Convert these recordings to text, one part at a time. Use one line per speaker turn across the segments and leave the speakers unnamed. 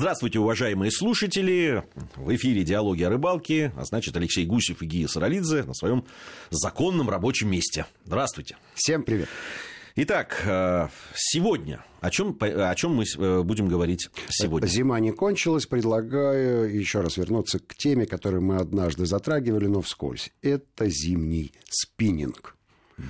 Здравствуйте, уважаемые слушатели. В эфире «Диалоги о рыбалке», а значит, Алексей Гусев и Гия Саралидзе на своем законном рабочем месте. Здравствуйте.
Всем привет.
Итак, э, сегодня о чем, о чем мы э, будем говорить сегодня?
Зима не кончилась. Предлагаю еще раз вернуться к теме, которую мы однажды затрагивали, но вскользь. Это зимний спиннинг.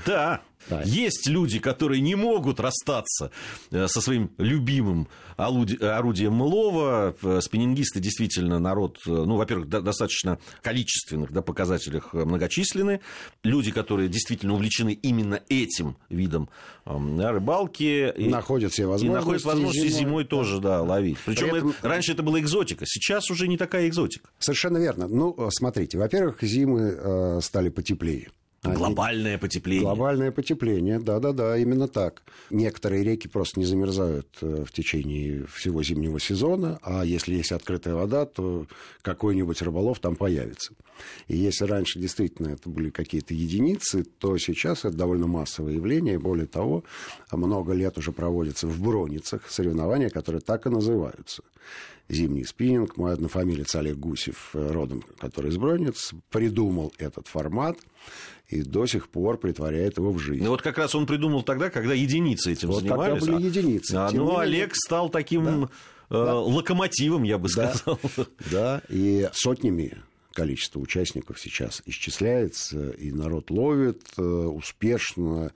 Да, да. Есть люди, которые не могут расстаться э, со своим любимым орудием мылова. Э, спиннингисты действительно народ, э, ну, во-первых, достаточно количественных да, показателях многочисленны. Люди, которые действительно увлечены именно этим видом да, рыбалки.
Находят себе возможности.
И находят возможности зимой, зимой тоже да, ловить. Причем этом... это, раньше это была экзотика, сейчас уже не такая экзотика.
Совершенно верно. Ну, смотрите, во-первых, зимы стали потеплее.
Глобальное Они... потепление.
Глобальное потепление, да-да-да, именно так. Некоторые реки просто не замерзают э, в течение всего зимнего сезона, а если есть открытая вода, то какой-нибудь рыболов там появится. И если раньше действительно это были какие-то единицы, то сейчас это довольно массовое явление. Более того, много лет уже проводятся в Броницах соревнования, которые так и называются зимний спиннинг. Мой однофамилец Олег Гусев, э, родом, который из Бронниц, придумал этот формат и до сих пор притворяет его в жизнь.
Ну вот как раз он придумал тогда, когда единицы этим вот занимались.
Тогда были единицы.
А, ну, менее... Олег стал таким да. Э, да. локомотивом, я бы сказал.
Да, да, и сотнями количество участников сейчас исчисляется, и народ ловит э, успешно,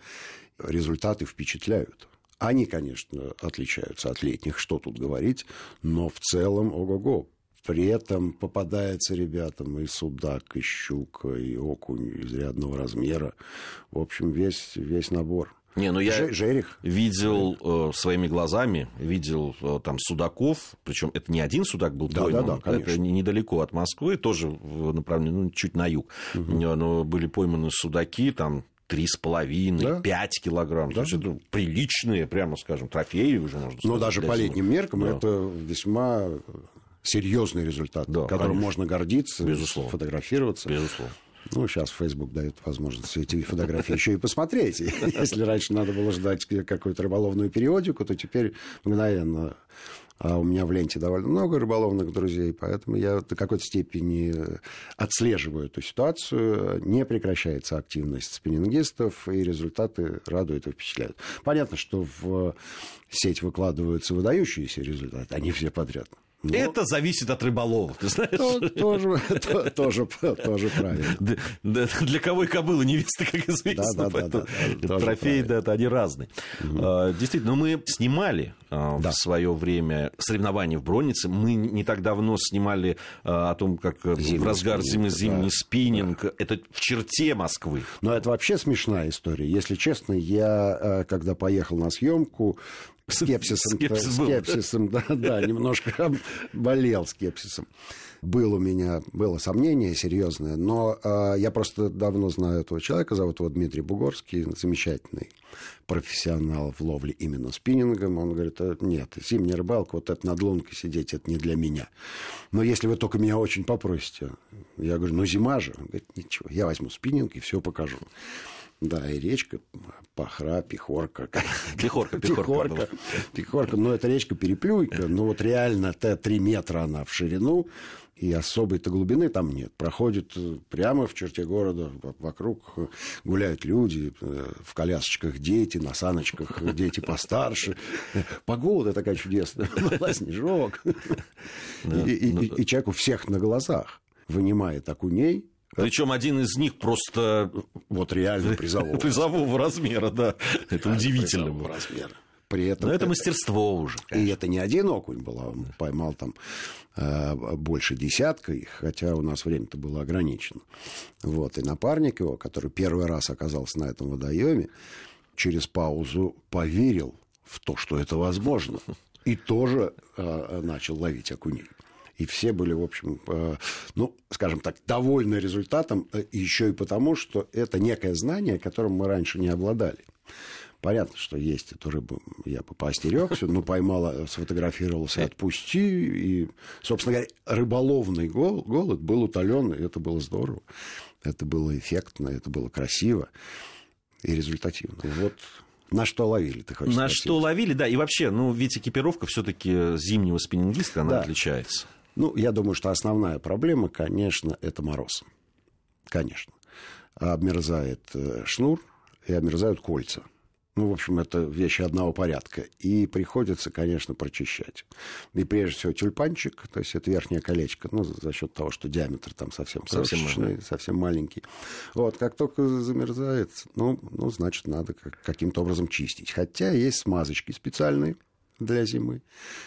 результаты впечатляют. Они, конечно, отличаются от летних, что тут говорить, но в целом, ого-го, при этом попадается ребятам и судак, и щука, и окунь изрядного размера. В общем, весь, весь набор.
Не, ну я Жерих. видел э, своими глазами, видел э, там судаков, причем это не один судак был
да, пойман, да, да,
это недалеко от Москвы, тоже в направлении, ну, чуть на юг. Угу. Но были пойманы судаки, там три с половиной, пять килограмм. Да. То есть это приличные, прямо скажем, трофеи уже можно сказать.
Но даже по летним меркам да. это весьма серьезный результат, да, которым конечно. можно гордиться,
Безусловно.
фотографироваться.
Безусловно.
Ну, сейчас Facebook дает возможность эти фотографии еще и посмотреть. Если раньше надо было ждать какую-то рыболовную периодику, то теперь мгновенно а у меня в ленте довольно много рыболовных друзей, поэтому я до какой-то степени отслеживаю эту ситуацию. Не прекращается активность спиннингистов, и результаты радуют и впечатляют. Понятно, что в сеть выкладываются выдающиеся результаты, они все подряд.
Но... Это зависит от рыболова, ты знаешь?
То, тоже, то, тоже, тоже правильно.
Для, для кого и кобыла невеста, как известно. Да, да, да, да, Трофеи, да, это они разные. Угу. Действительно, мы снимали а, да. в свое время соревнования в Броннице. Мы не так давно снимали а, о том, как зимний в разгар зимы зимний да. спиннинг. Да. Это в черте Москвы.
Но это вообще смешная история. Если честно, я, когда поехал на съемку, скепсисом, Скепсис скепсисом да, да, немножко болел скепсисом. Был у меня, было сомнение серьезное, но э, я просто давно знаю этого человека, зовут его Дмитрий Бугорский, замечательный профессионал в ловле именно спиннингом. Он говорит, «Э, нет, зимняя рыбалка, вот это над лункой сидеть, это не для меня. Но если вы только меня очень попросите. Я говорю, ну зима же. Он говорит, ничего, я возьму спиннинг и все покажу. Да, и речка, Пахра, Пехорка.
Пехорка, Пехорка.
Пехорка, но это речка Переплюйка, но вот реально 3 метра она в ширину, и особой-то глубины там нет. Проходит э, прямо в черте города, вокруг гуляют люди, э, в колясочках дети, на саночках дети постарше. Погода такая чудесная, снежок. Ну, и человек у всех на глазах вынимает окуней,
причем один из них просто...
Вот реально призового.
Призового размера, да. Это удивительно.
Призового размера. При этом
Но это, это мастерство уже.
Конечно. И это не один окунь был, а он поймал там э, больше десятка их, хотя у нас время-то было ограничено. Вот. И напарник его, который первый раз оказался на этом водоеме, через паузу поверил в то, что это возможно. И тоже э, начал ловить окуней и все были, в общем, э, ну, скажем так, довольны результатом, э, еще и потому, что это некое знание, которым мы раньше не обладали. Понятно, что есть эту рыбу, я бы поостерегся, но поймала, сфотографировался, отпусти. И, собственно говоря, рыболовный голод был утолен, и это было здорово. Это было эффектно, это было красиво и результативно. Вот На что ловили, ты хочешь
На
спросить?
что ловили, да. И вообще, ну, ведь экипировка все-таки зимнего спиннингиста, она
Да.
отличается.
Ну, я думаю, что основная проблема, конечно, это мороз. Конечно. Обмерзает э, шнур и обмерзают кольца. Ну, в общем, это вещи одного порядка. И приходится, конечно, прочищать. И прежде всего тюльпанчик, то есть это верхнее колечко, ну, за счет того, что диаметр там совсем
Совсем
крошечный, совсем маленький. Вот, как только замерзает, ну, ну значит, надо как- каким-то образом чистить. Хотя есть смазочки специальные для зимы.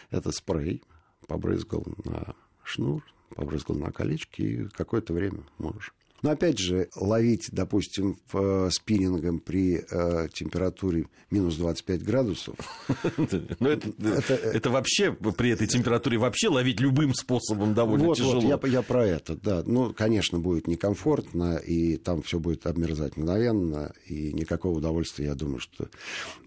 Это спрей, побрызгал на шнур, побрызгал на колечки, и какое-то время можешь. Но опять же, ловить, допустим, э, спиннингом при э, температуре минус 25 градусов,
Ну, это, это вообще при этой температуре вообще ловить любым способом довольно тяжело.
я про это, да. Ну, конечно, будет некомфортно, и там все будет обмерзать мгновенно, и никакого удовольствия, я думаю, что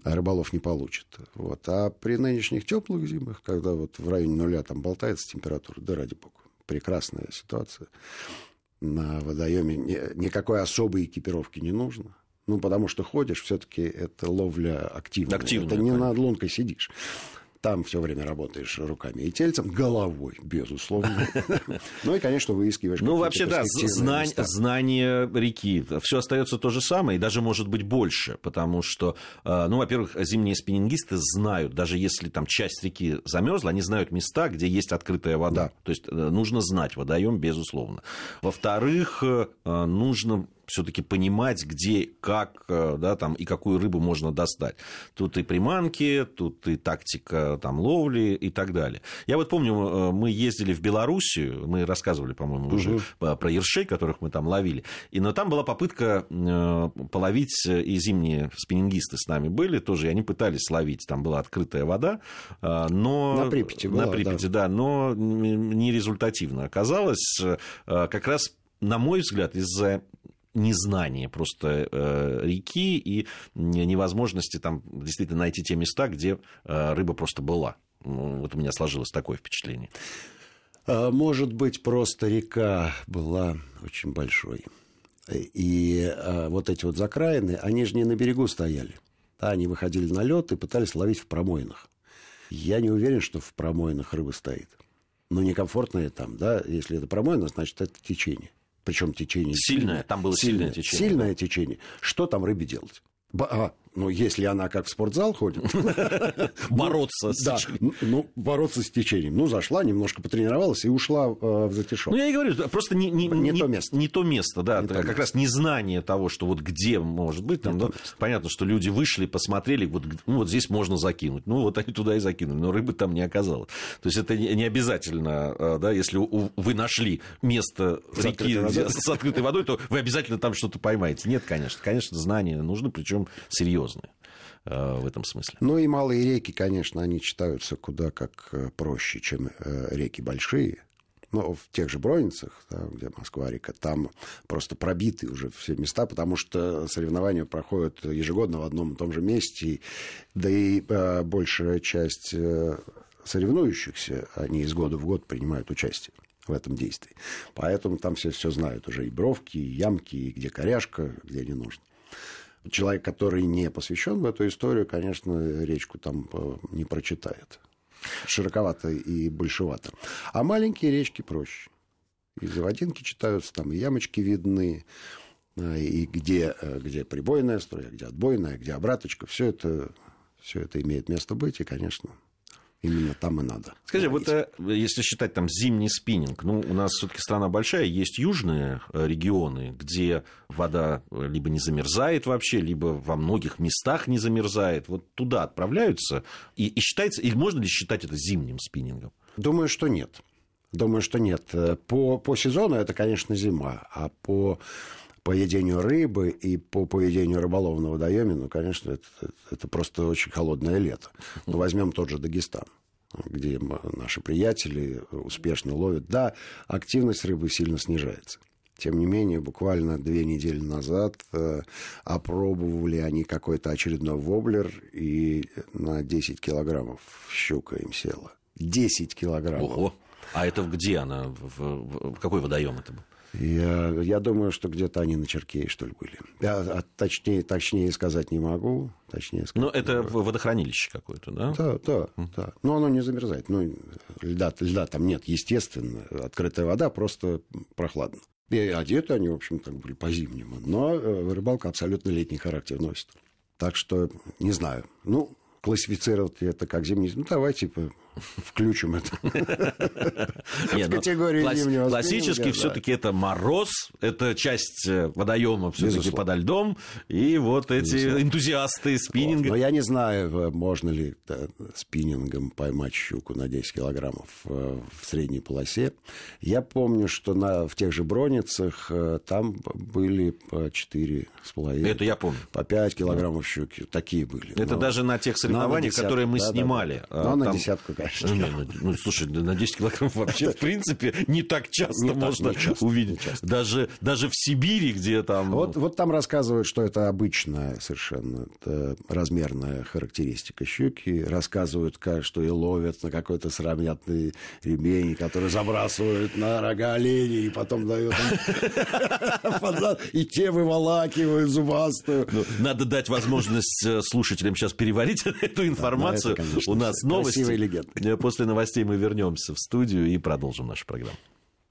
рыболов не получит. Вот. А при нынешних теплых зимах, когда вот в районе нуля там болтается температура, да ради бога, прекрасная ситуация. На водоеме ни- никакой особой экипировки не нужно. Ну, потому что ходишь, все-таки это ловля активная.
Активная,
это не
понятно.
над лункой сидишь. Там все время работаешь руками и тельцем, головой, безусловно. Ну и, конечно, выискиваешь
Ну, вообще, да, знание реки. Все остается то же самое, и даже может быть больше, потому что, э, ну, во-первых, зимние спиннингисты знают, даже если там часть реки замерзла, они знают места, где есть открытая вода.
Да.
То есть э, нужно знать водоем, безусловно. Во-вторых, э, нужно все-таки понимать, где, как, э, да, там, и какую рыбу можно достать. Тут и приманки, тут и тактика там, ловли и так далее. Я вот помню, э, мы ездили в Белоруссию, мы рассказывали, по-моему, уже э, про ершей, которых мы там ловили, и, но там была попытка э, половить, и зимние спиннингисты с нами были тоже, и они пытались ловить, там была открытая вода, но...
На Припяти была,
На Припяти, да, но нерезультативно оказалось. Э, Как раз, на мой взгляд, из-за незнания просто э, реки и невозможности там действительно найти те места, где э, рыба просто была. Ну, Вот у меня сложилось такое впечатление.
А, Может быть, просто река была очень большой. И а, вот эти вот закраины, они же не на берегу стояли. Они выходили на лед и пытались ловить в промоинах. Я не уверен, что в промоинах рыба стоит. Но некомфортно там, да, если это промоина, значит, это течение. Причем течение
Сильное, там было сильное течение,
Сильное течение. Что там рыбе делать? Ба- а, ну, если она как в спортзал ходит,
Бороться с течением.
ну, бороться с течением. Ну, зашла, немножко потренировалась и ушла э, в затишок.
Ну, я и говорю, просто не,
то место.
Не то место, да. Как раз незнание того, что вот где может быть. Ну, понятно, что люди вышли, посмотрели, вот, ну, вот здесь можно закинуть. Ну, вот они туда и закинули, но рыбы там не оказалось. То есть это не, обязательно, э, да, если вы нашли место реки с открытой водой, то вы обязательно там что-то поймаете. Нет, конечно. Конечно, знания нужны, причем серьезные э, в этом смысле.
Ну и малые реки, конечно, они читаются куда как э, проще, чем э, реки большие. Но в тех же Броницах, да, где Москва-река, там просто пробиты уже все места, потому что соревнования проходят ежегодно в одном и том же месте. Да и э, большая часть э, соревнующихся, они из года в год принимают участие в этом действии. Поэтому там все все знают уже и бровки, и ямки, и где коряшка, где не нужно. Человек, который не посвящен в эту историю, конечно, речку там э, не прочитает. Широковато и большевато. А маленькие речки проще. И заводинки читаются, там и ямочки видны, э, и где, э, где прибойная струя, где отбойная, где обраточка. Все это, все это имеет место быть, и, конечно, именно там и надо.
Скажи,
ловить.
вот э, если считать там зимний спиннинг, ну, у нас все-таки страна большая, есть южные э, регионы, где вода э, либо не замерзает вообще, либо во многих местах не замерзает. Вот туда отправляются, и, и считается, или можно ли считать это зимним спиннингом?
Думаю, что нет. Думаю, что нет. По, по сезону это, конечно, зима, а по поедению рыбы и по поедению рыболова на водоеме, ну, конечно, это, это просто очень холодное лето. Ну, возьмем тот же Дагестан где наши приятели успешно ловят. Да, активность рыбы сильно снижается. Тем не менее, буквально две недели назад э, опробовали они какой-то очередной воблер, и на 10 килограммов щука им села. 10 килограммов.
Ого! А это где она? В- в какой водоем это был?
Я, я думаю, что где-то они на Черкее, что ли, были. Я, а, точнее, точнее сказать не могу. Точнее сказать
Но это водохранилище какое-то, да?
Да, да, да. Но оно не замерзает. Ну, льда, льда там нет, естественно. Открытая вода, просто прохладно. И одеты они, в общем, так были по-зимнему. Но э, рыбалка абсолютно летний характер носит. Так что, не знаю. Ну, классифицировать это как зимний... Ну, давай, типа, включим это
в ну, категорию зимнего Классически все-таки это мороз, это часть э, водоема все-таки подо льдом, и вот эти энтузиасты спиннинга.
Но я не знаю, можно ли спиннингом поймать щуку на 10 килограммов э, в средней полосе. Я помню, что на, в тех же броницах э, там были по 4,5.
Это я помню.
По 5 килограммов щуки. Такие были.
Это даже на тех соревнованиях, которые мы снимали.
Но на десятку, конечно.
Ну, ну, ну, слушай, на 10 килограммов вообще, в принципе, не так часто не можно так, часто, увидеть. Часто. Даже, даже в Сибири, где там...
Вот, вот там рассказывают, что это обычная совершенно это размерная характеристика щуки. Рассказывают, что и ловят на какой-то сыромятный ремень, который забрасывают на рога оленей, и потом дают и те выволакивают зубастую.
Надо дать возможность э, слушателям сейчас переварить эту информацию. У нас новости.
Красивая легенда.
После новостей мы вернемся в студию и продолжим нашу программу.